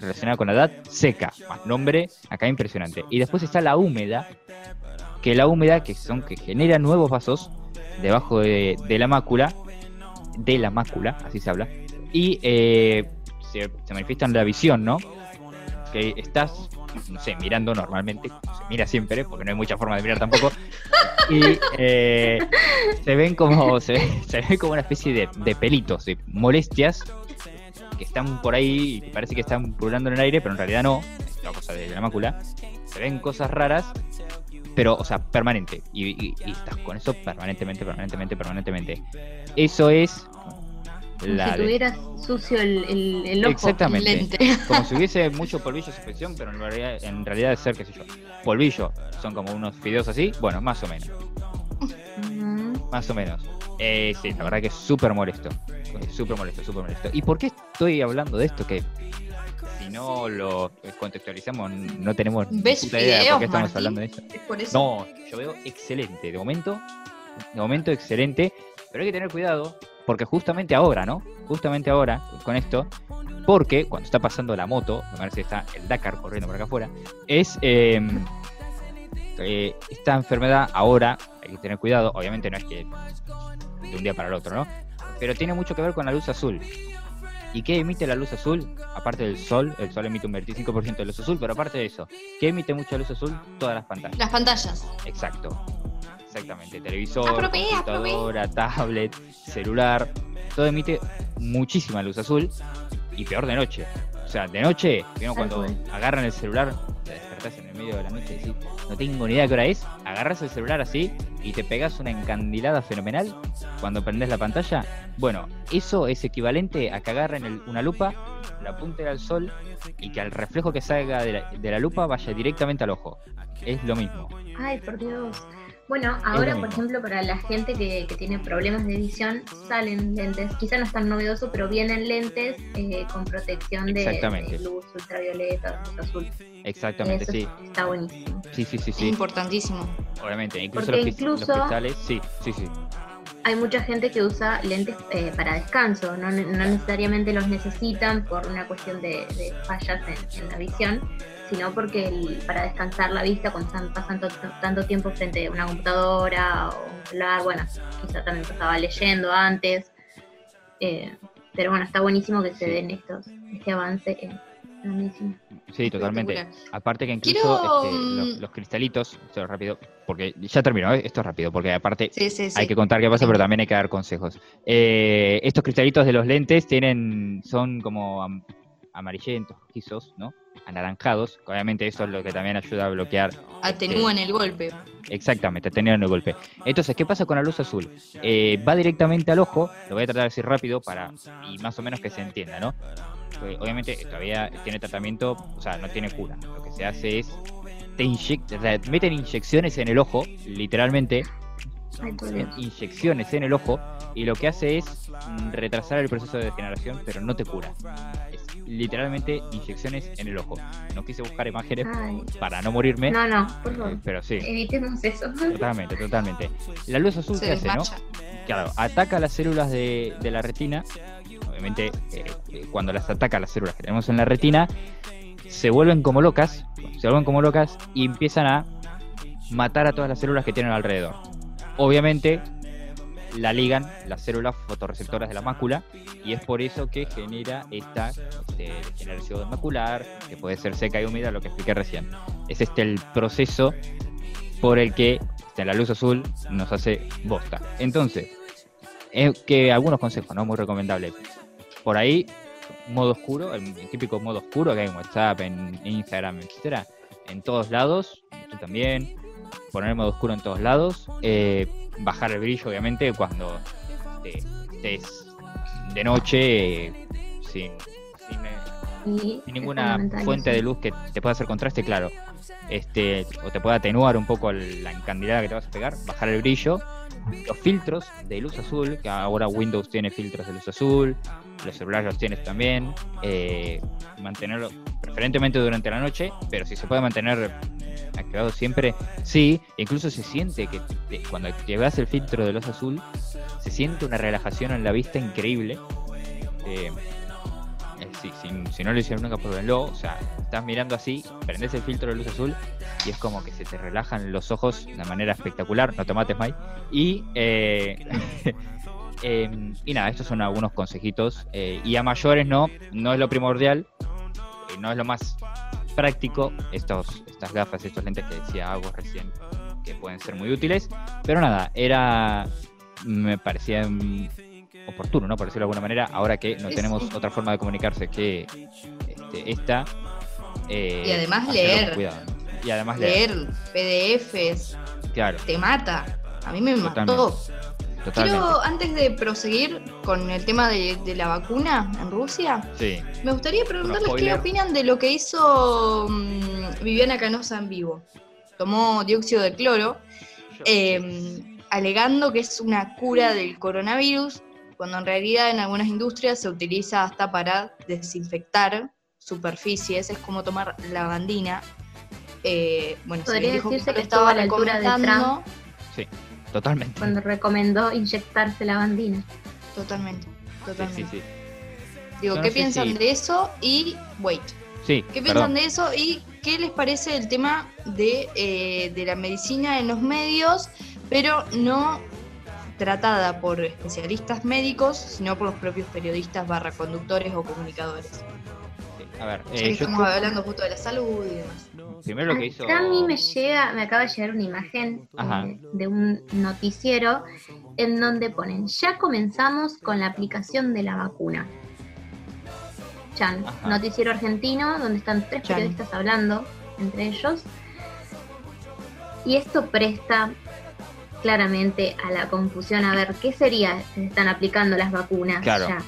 relacionada con la edad seca. Más nombre, acá impresionante. Y después está la húmeda, que la húmeda, que son que genera nuevos vasos debajo de, de la mácula, de la mácula, así se habla, y eh, se, se manifiesta en la visión, ¿no? Que estás, no sé, mirando normalmente, se mira siempre, porque no hay mucha forma de mirar tampoco, y eh, se ven como se, ve- se ve como una especie de, de pelitos, de molestias que están por ahí y parece que están pululando en el aire, pero en realidad no, es una cosa de la mácula. Se ven cosas raras, pero, o sea, permanente. Y, y- y estás con eso permanentemente, permanentemente, permanentemente. Eso es Como la si de- tuvieras sucio el, el, el ojo. Exactamente. Lente. como si hubiese mucho polvillo de infección, pero en realidad, en realidad es ser, qué sé yo, polvillo. Son como unos fideos así, bueno, más o menos. Más o menos. Eh, sí, la verdad que es súper molesto. Es súper molesto, súper molesto. ¿Y por qué estoy hablando de esto? Que si no lo contextualizamos, no tenemos ¿Ves puta idea de por qué estamos Martín? hablando de esto. Es. No, yo veo excelente. De momento, de momento excelente. Pero hay que tener cuidado, porque justamente ahora, ¿no? Justamente ahora, con esto, porque cuando está pasando la moto, me parece que está el Dakar corriendo por acá afuera, es eh, eh, esta enfermedad ahora, hay que tener cuidado, obviamente no es que de un día para el otro, ¿no? Pero tiene mucho que ver con la luz azul. ¿Y qué emite la luz azul? Aparte del sol, el sol emite un 25% de luz azul, pero aparte de eso, ¿qué emite mucha luz azul? Todas las pantallas. Las pantallas. Exacto. Exactamente. Televisor, Apropié, computadora, tablet, celular. todo emite muchísima luz azul y peor de noche. O sea, de noche, ¿vieron Tal cuando agarran el celular, te despertás en el medio de la noche y decís, no tengo ni idea qué hora es, agarras el celular así y te pegas una encandilada fenomenal cuando prendes la pantalla. Bueno, eso es equivalente a que agarren una lupa, la apunten al sol y que al reflejo que salga de la, de la lupa vaya directamente al ojo. Es lo mismo. Ay, por Dios. Bueno, ahora, por ejemplo, para la gente que, que tiene problemas de visión, salen lentes, quizá no es tan novedoso, pero vienen lentes eh, con protección de, luz ultravioleta, luz azul. Exactamente, Eso sí. está buenísimo. Sí, sí, sí, Es sí. importantísimo. Obviamente. Incluso Porque los, incluso- cristales, sí, sí, sí. Hay mucha gente que usa lentes eh, para descanso, no, no necesariamente los necesitan por una cuestión de, de fallas en, en la visión, sino porque el- para descansar la vista cuando están pasando tanto tiempo frente a una computadora o un celular, bueno, quizá también estaba leyendo antes, eh, pero bueno, está buenísimo que se Sí. den estos, este avance en la medicina. Sí, totalmente. Aparte que incluso Quiero, este, los, mm, los cristalitos, esto rápido, porque ya terminó, ¿eh? esto es rápido, porque aparte Sí, sí, sí. hay que contar qué pasa, pero también hay que dar consejos. Eh, estos cristalitos de los lentes tienen, son como amarillentos, rojizos, ¿no? Anaranjados. Obviamente eso es lo que también ayuda a bloquear Atenúan el golpe. Exactamente, tener el golpe. Entonces, ¿qué pasa con la luz azul? Eh, va directamente al ojo, lo voy a tratar de decir rápido para y más o menos que se entienda, ¿no? Porque obviamente todavía tiene tratamiento, o sea, no tiene cura. Lo que se hace es te sea, te meten inyecciones en el ojo, literalmente, Inyecciones en el ojo, y lo que hace es mm, retrasar el proceso de degeneración, pero no te cura. Es literalmente inyecciones en el ojo. No quise buscar imágenes Ay, para no morirme, no, no, por eh, favor, pero sí. evitemos eso. Totalmente, totalmente. La luz azul, Se ¿qué hace, no? Claro, ataca las células de, de la retina. Obviamente, eh, eh, cuando las ataca las células que tenemos en la retina, se vuelven como locas, se vuelven como locas y empiezan a matar a todas las células que tienen alrededor. Obviamente, la ligan las células fotorreceptoras de la mácula y es por eso que genera esta este, degeneración macular, que puede ser seca y húmeda, lo que expliqué recién. Es este el proceso por el que este, la luz azul nos hace bosta. Entonces, es que algunos consejos, ¿no? Muy recomendable. Por ahí, modo oscuro, el típico modo oscuro que hay en WhatsApp, en Instagram, etcétera, en todos lados, tú también, poner modo oscuro en todos lados, eh, bajar el brillo, obviamente, cuando estés de noche, eh, sin, sin, eh, sin ninguna fuente de luz que te pueda hacer contraste, claro. Este, o te pueda atenuar un poco la encandilada que te vas a pegar, bajar el brillo. Los filtros de luz azul, que ahora Windows tiene filtros de luz azul, los celulares los tienes también. eh, mantenerlo preferentemente durante la noche, pero si se puede mantener activado siempre, sí. Incluso se siente que cuando activas el filtro de luz azul, se siente una relajación en la vista increíble. Eh, eh, si, no lo hicieron nunca, pruébenlo. O sea, estás mirando así, prendes el filtro de luz azul y es como que se te relajan los ojos de manera espectacular. No te mates, Mike. Y, eh, em, y nada, estos son algunos consejitos. eh, y a mayores no, no es lo primordial, no es lo más práctico. Estos, estas gafas, estos lentes que decía Agua recién, que pueden ser muy útiles. Pero nada, era. Me parecía mm, oportuno, ¿no? Por decirlo de alguna manera, ahora que no tenemos sí. otra forma de comunicarse que este, esta. eh, Y además leer. cuidado, ¿no? Y además leer. Leer PDFs, Claro, te mata. A mí me Totalmente. mató. totalmente. Quiero, antes de proseguir con el tema de, de la vacuna en Rusia, Sí, me gustaría preguntarles qué opinan de lo que hizo mm, Viviana Canosa en vivo. Tomó dióxido de cloro, eh, alegando que es una cura del coronavirus, cuando en realidad en algunas industrias se utiliza hasta para desinfectar superficies, es como tomar lavandina. Eh, bueno, se Podría dijo que decirse que estaba a la altura de recomendando. totalmente. Cuando recomendó inyectarse la Totalmente, Sí, totalmente. sí, sí. Digo, no ¿qué piensan si- de eso? Y, wait, Sí, ¿qué perdón. piensan de eso? Y qué les parece el tema de, eh, de la medicina en los medios, pero no tratada por especialistas médicos, sino por los propios periodistas barra conductores o comunicadores. A ver, eh, estamos hablando justo de la salud y demás. primero lo que hizo. A mí me llega, me acaba de llegar una imagen eh, de un noticiero en donde ponen, ya comenzamos con la aplicación de la vacuna. Chan, Ajá. noticiero argentino, donde están tres Chan. periodistas hablando entre ellos. Y esto presta claramente a la confusión a ver qué sería si se están aplicando las vacunas Claro. ya.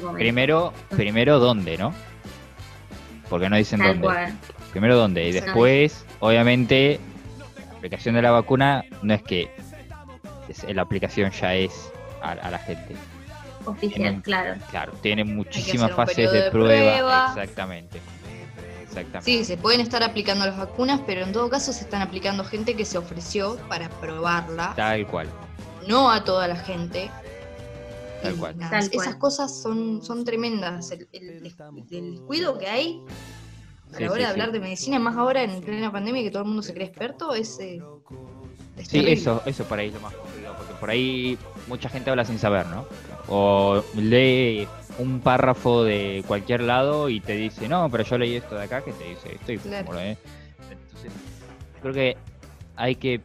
momento. Primero, primero dónde, ¿no? Porque no dicen Tal dónde. cual. Primero dónde. Y después, obviamente, la aplicación de la vacuna no es que es- la aplicación ya es a, a la gente. Oficial, claro. Claro, tiene muchísimas fases de, de prueba. prueba. Exactamente. Exactamente. Sí, se pueden estar aplicando las vacunas, pero en todo caso se están aplicando gente que se ofreció para probarla, Tal cual. no a toda la gente. Tal cual. nada, Tal esas cual. cosas son, son tremendas. El, el des- el descuido que hay a Sí, la hora sí, de sí. hablar de medicina, más ahora en plena pandemia que todo el mundo se cree experto, es, eh, es Sí, eso, eso por ahí es lo más por ahí mucha gente habla sin saber, ¿no? O lee un párrafo de cualquier lado y te dice, no, pero yo leí esto de acá que te dice esto y Claro. como lo. Entonces, creo que hay que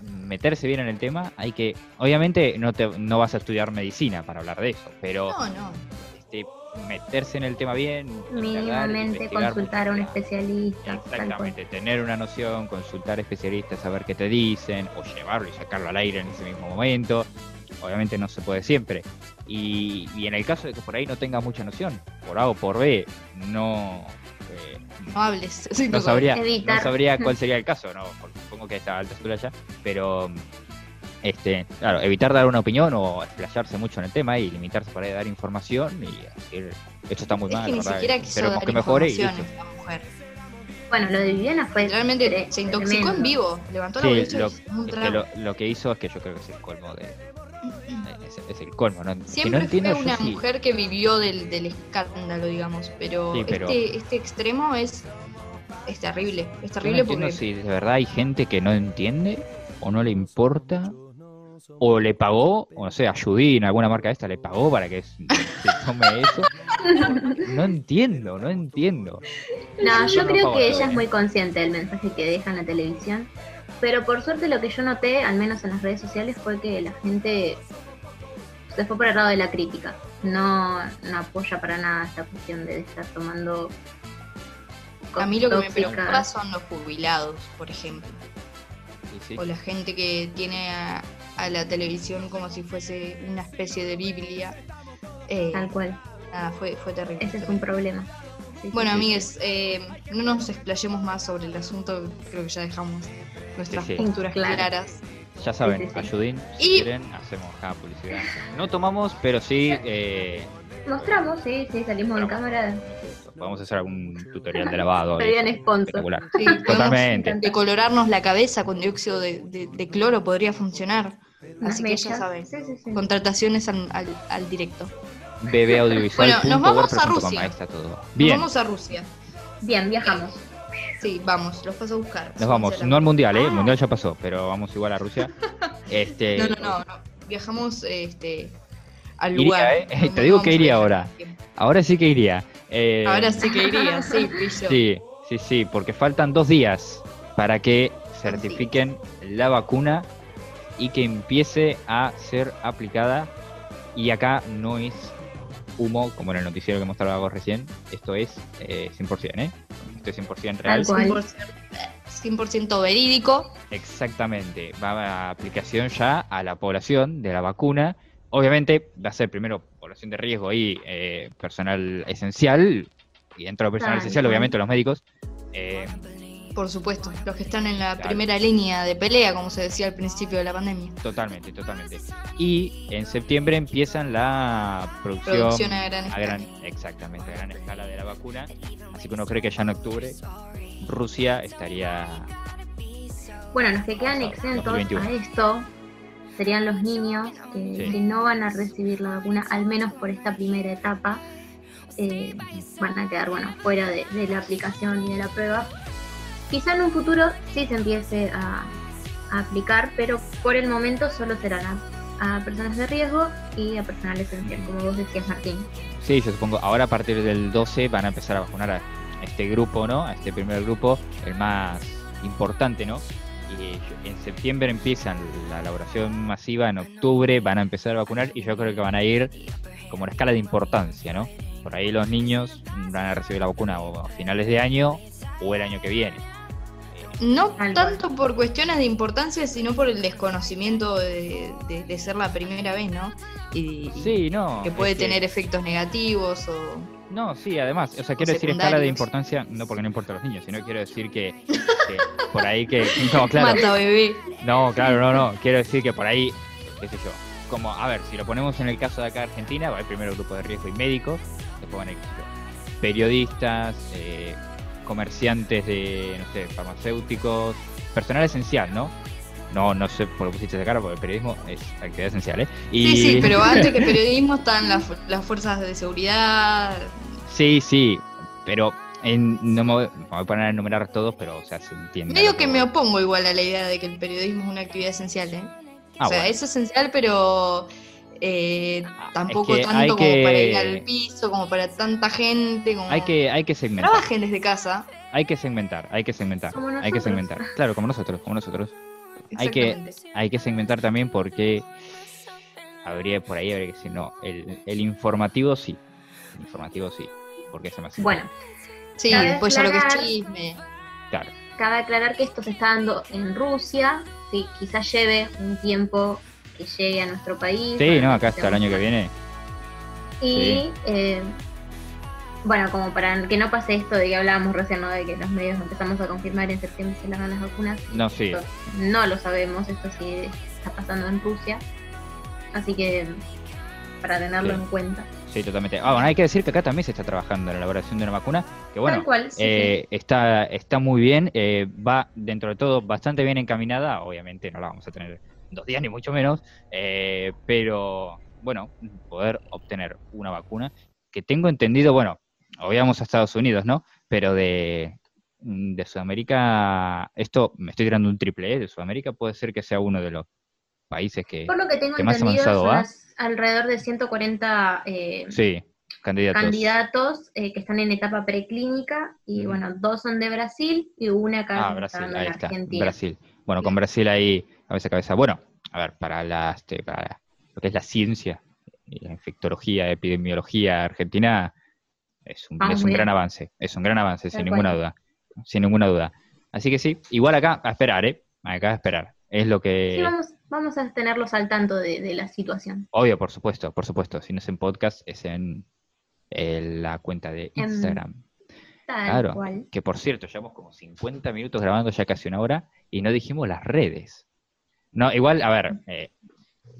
meterse bien en el tema, hay que, obviamente no te, no vas a estudiar medicina para hablar de eso, pero No, no. este, meterse en el tema bien, Mínimamente consultar a un especialista. Exactamente, tener una noción, consultar especialistas, saber qué te dicen, o llevarlo y sacarlo al aire en ese mismo momento. Obviamente no se puede siempre. Y, y en el caso de que por ahí no tengas mucha noción, por A o por B, no, eh, No hables. Sí, no sabría, no sabría cuál sería el caso, ¿no? Porque supongo que está a alta altura ya, pero este, claro, evitar dar una opinión o explayarse mucho en el tema y limitarse para dar información y decir, esto está muy Es mal, que ni la verdad, siquiera quiso esperemos dar que mejore y mujer. Bueno, lo de Viviana fue. Realmente tre- se intoxicó tremendo. en vivo. Levantó la Sí, bolsa lo, y es que drama. lo, lo que hizo es que yo creo que es el colmo de. Es, es el colmo, ¿no? Si no Siempre entiendo, fue yo una sí. mujer que vivió del, del escándalo, digamos, pero, Sí, pero- Este, este extremo es, es terrible. Es Yo no terrible entiendo porque si de verdad hay gente que no entiende o no le importa o le pagó, o no sé, a Judín, alguna marca de esta, le pagó para que se tome eso. No entiendo, no entiendo. No, yo no creo que ella es muy consciente del mensaje que deja en la televisión. Pero por suerte lo que yo noté, al menos en las redes sociales, fue que la gente se fue por el lado de la crítica. No, no apoya para nada esta cuestión de estar tomando. a mí lo que me preocupa son los jubilados, por ejemplo. Sí, sí. O la gente que tiene a, a la televisión como si fuese una especie de Biblia. Eh, Tal cual. nada, fue, fue terrible. Ese es un problema. Sí, Bueno, sí. amigues, eh, no nos explayemos más sobre el asunto, creo que ya dejamos nuestras Sí, sí. posturas Claro. claras. Ya saben, Sí, sí, sí. a Judín, si Y- quieren, hacemos acá publicidad. No tomamos, pero sí eh, Mostramos, sí, sí, salimos en cámara. podemos hacer algún tutorial de lavado. Serían sponsor. Sí, Totalmente. decolorarnos la cabeza con dióxido de, de- de cloro, podría funcionar. Así que ya saben. Sí, sí, sí. Contrataciones al, al, al directo. bbaudiovisual.wordpress.com, Bueno, nos vamos a ahí Rusia. está todo. Nos Bien, vamos a Rusia. Bien, viajamos. Sí, vamos, los paso a buscar. nos vamos. No al mundial, ¿eh? El Ah. mundial ya pasó, pero vamos igual a Rusia. Este, No, no, no, no. Viajamos este, al Iría, lugar. ¿eh? Te digo que iría ahora. Ahora sí que iría. Eh, Ahora sí que iría, sí, pillo. Sí, sí, sí, porque faltan dos días para que certifiquen la vacuna y que empiece a ser aplicada. Y acá no es humo, como en el noticiero que mostraba vos recién. Esto es eh, 100%, ¿eh? Esto es 100% real. Tal cual. 100%, 100% verídico. Exactamente. Va a aplicación ya a la población de la vacuna. Obviamente va a ser primero población de riesgo y eh, personal esencial. Y dentro del personal esencial, obviamente los médicos. Eh, Por supuesto, los que están en la Claro. primera línea de pelea, como se decía al principio de la pandemia. Totalmente, totalmente. Y en septiembre empiezan la producción, Producción a gran a escala. gran, exactamente, a gran escala de la vacuna. Así que uno cree que ya en octubre Rusia estaría Bueno, los que quedan Pasado, exentos 2021. a esto serían los niños que, Sí. que no van a recibir la vacuna, al menos por esta primera etapa. eh, van a quedar bueno fuera de, de la aplicación y de la prueba. Quizá en un futuro sí se empiece a, aplicar, pero por el momento solo serán a, a personas de riesgo y a personal esencial, como vos decías, Martín. Sí, yo supongo, ahora a partir del 12 van a empezar a vacunar a este grupo, ¿no? A este primer grupo, el más importante, ¿no? y en septiembre empiezan la elaboración masiva, en octubre van a empezar a vacunar y yo creo que van a ir como una escala de importancia, ¿no? Por ahí los niños van a recibir la vacuna o a finales de año o el año que viene. No tanto por cuestiones de importancia, sino por el desconocimiento de, de- de ser la primera vez, ¿no? Y, y Sí, no. que puede tener efectos negativos o... No, sí, además, o sea, quiero decir escala de importancia, no porque no importa a los niños, sino quiero decir que, que por ahí que... No, claro. Mata bebé. No, claro, no, no. Quiero decir que por ahí, qué sé yo, como, a ver, si lo ponemos en el caso de acá de Argentina, va primero grupo de riesgo y médicos, después van yo, periodistas, eh, comerciantes de, no sé, farmacéuticos, personal esencial, ¿no? No, no sé por lo pusiste de cara, porque el periodismo es actividad esencial, ¿eh? Y... Sí, sí, pero antes que periodismo están las, las fuerzas de seguridad. Sí, sí, pero en- no me voy, me voy a poner a enumerar todos, pero, o sea, se entiende. Medio que me opongo igual a la idea de que el periodismo es una actividad esencial, ¿eh? Ah, o sea, bueno. es esencial, pero eh, Ah, tampoco es que tanto como que- para ir al piso, como para tanta gente, como... Hay que, hay que segmentar. Trabajen desde casa. Hay que segmentar, hay que segmentar, Como hay que segmentar. Claro, como nosotros, como nosotros. Hay que-. Hay que segmentar también porque habría por ahí habría que decir no, el, el informativo sí, el informativo sí, porque se me hace Bueno, Sí, después ya lo que es chisme. claro. cabe aclarar que esto se está dando en Rusia, sí, quizás lleve un tiempo que llegue a nuestro país. Sí, no, acá hasta el año que viene. Y Sí. eh, bueno, como para que no pase esto de que hablábamos recién, ¿no? de que los medios empezamos a confirmar en septiembre se largan las vacunas. No, sí. Esto no lo sabemos, esto sí está pasando en Rusia. Así que para tenerlo Sí. en cuenta. Sí, totalmente. Ah, bueno, hay que decir que acá también se está trabajando en la elaboración de una vacuna, que bueno, cual, sí, eh, Está, está muy bien, eh, va dentro de todo bastante bien encaminada, obviamente no la vamos a tener en dos días ni mucho menos, eh, pero bueno, poder obtener una vacuna que tengo entendido, bueno, hoy vamos a Estados Unidos, ¿no? Pero de, de Sudamérica, esto me estoy tirando un triple, ¿eh? De Sudamérica puede ser que sea uno de los países que... Por lo que tengo ¿Qué más entendido, avanzado son va? las- alrededor de 140 eh, Sí, candidatos. candidatos eh, que están en etapa preclínica y bueno, dos son de Brasil y una acá Ah, que Brasil, dando ahí en está, Argentina. Brasil. Bueno, con Brasil ahí, cabeza a cabeza. Bueno, a ver, para, la, este, para lo que es la ciencia, la infectología, epidemiología argentina, es un, Vamos es un gran avance, es un gran avance, sin ninguna duda. Sin ninguna duda. Así que sí, igual acá a esperar, ¿eh? Acá a esperar. Es lo que... Sí, vamos, vamos a tenerlos al tanto de, de la situación. Obvio, por supuesto, por supuesto. Si no es en podcast, es en, en la cuenta de En- Instagram. Tal Claro. cual. Que por cierto, llevamos como 50 minutos grabando ya casi una hora y no dijimos las redes. No, igual, a ver, eh,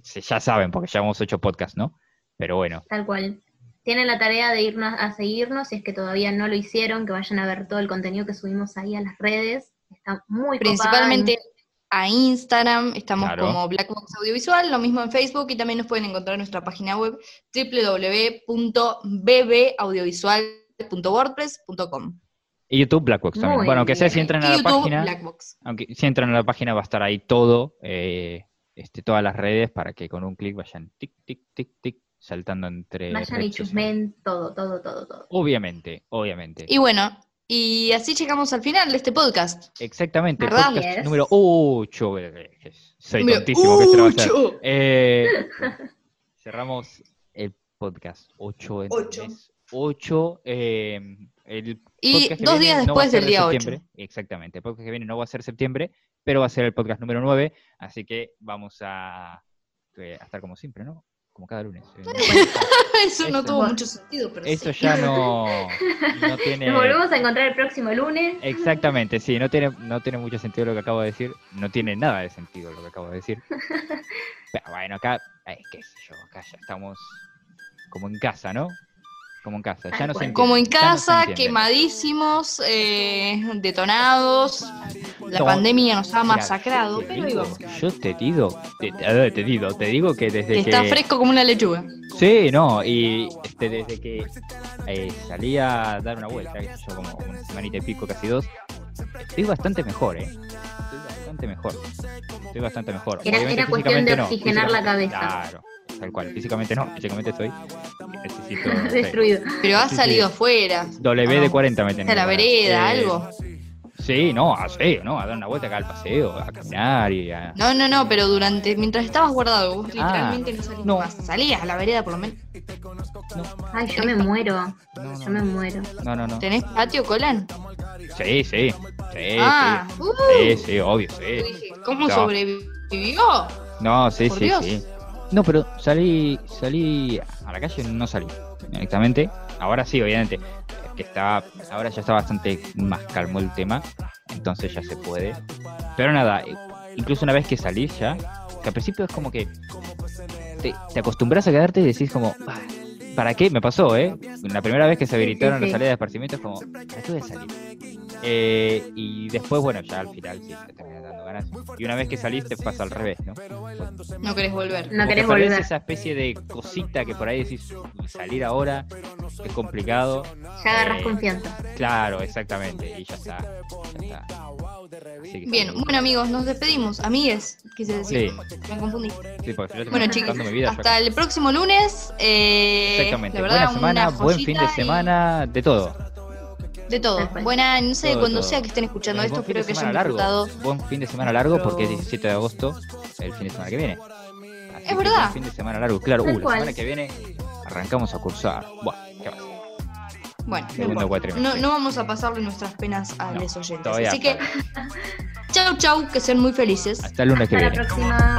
ya saben porque llevamos ocho podcasts, ¿no? Pero bueno, Tal cual. Tienen la tarea de irnos a seguirnos, si es que todavía no lo hicieron, que vayan a ver todo el contenido que subimos ahí a las redes. Está muy copada. Principalmente a Instagram, estamos Claro. como Blackbox Audiovisual, lo mismo en Facebook y también nos pueden encontrar en nuestra página web www.bbaudiovisual.wordpress.com. y YouTube Blackbox también. Muy bueno, aunque sea si entran a la YouTube página, Blackbox. aunque si entran a la página va a estar ahí todo, eh, este, todas las redes para que con un clic vayan tic, tic, tic, tic, saltando entre Vayan y chusmen todo, todo, todo, todo. Obviamente, obviamente. Y bueno, y así llegamos al final de este podcast. Exactamente, ¿Verdad? podcast Yes. número 8. Soy Número tontísimo que este va a ser. ocho. Eh, cerramos el podcast 8 en Ocho. 8. eh, el Y dos viene días después del de día septiembre. Exactamente, el podcast que viene no va a ser septiembre, pero va a ser el podcast número 9. Así que vamos a, eh, a estar como siempre, ¿no? Como cada lunes. eh, Eso no Eso. tuvo mucho sentido, pero Eso sí. ya no, no tiene. Nos volvemos a encontrar el próximo lunes. Exactamente, sí, no tiene, no tiene mucho sentido lo que acabo de decir, no tiene nada de sentido lo que acabo de decir. Pero bueno, acá, eh, qué sé yo, acá ya estamos como en casa, ¿no? Como en casa, ya no se Como en ya no se casa, quemadísimos, eh, detonados. La No, pandemia nos ha masacrado, yo te pero ahí digo- vamos. Yo te digo, te, te digo, te digo que desde que... Está fresco como una lechuga. Sí, no, y este, desde que eh, salí a dar una vuelta, sé yo, como una semanita y pico, casi dos, estoy bastante mejor, ¿eh? Estoy bastante mejor. Estoy bastante mejor. Era- era cuestión de no, oxigenar la cabeza. Claro, tal cual. Físicamente no, físicamente estoy. Necesito. Destruido. Pero has Sí, sí. salido afuera. W de 40 me tenés. A la vereda, Eh, algo. Sí, no, a sí, no, a dar una vuelta acá al paseo, a caminar y a... No, no, no, pero durante, mientras estabas guardado, vos Ah, literalmente no salías no. más. Salías a la vereda por lo menos. Ay, yo me muero. No, Yo me muero. no, no, no. ¿Tenés patio, Colan? Sí, sí, sí, ah, sí. uh, Sí, sí, obvio, sí. dije, ¿cómo No. sobrevivió? No, sí, Por sí, Dios. sí. No, pero salí, salí a la calle, no salí directamente. Ahora sí, obviamente, que está, ahora ya está bastante más calmo el tema, entonces ya se puede. Pero nada, eh, incluso una vez que salís ya, que al principio es como que te, te acostumbras a quedarte y decís como, "Ah, ¿para qué? Me pasó, ¿eh? La primera vez que se habilitaron sí, las sí. salidas de esparcimiento es como, ¿para qué voy a salir? Eh, y después, bueno, ya al final sí, te terminan dando ganas. Y una vez que salís te pasa al revés, ¿no? No querés volver. No querés volver. esa especie de cosita que por ahí decís, salir ahora es complicado. Ya agarras Eh, confianza. Claro, exactamente. Y ya está. ya está. Bien, bueno amigos, nos despedimos. Amigues, quise decir. Sí. Me confundí. sí, Bueno chicos, contando mi vida, yo hasta el próximo lunes. eh, Exactamente. La verdad, Buena semana, buen fin de y semana, de todo. De todo. Buena, no sé, Todo, cuando todo. sea que estén escuchando Eh, esto, espero que hayan largo. disfrutado. Buen fin de semana largo porque es 17 de agosto, el fin de semana que viene. Así Es que verdad. buen fin de semana largo. Claro, uh, la cual. semana que viene arrancamos a cursar. Buah, ¿qué va a ser? Bueno, no, no, vamos a pasarle nuestras penas a No, los oyentes. todavía Así que, chau, chau, que sean muy felices. Hasta el lunes que Hasta la viene. próxima.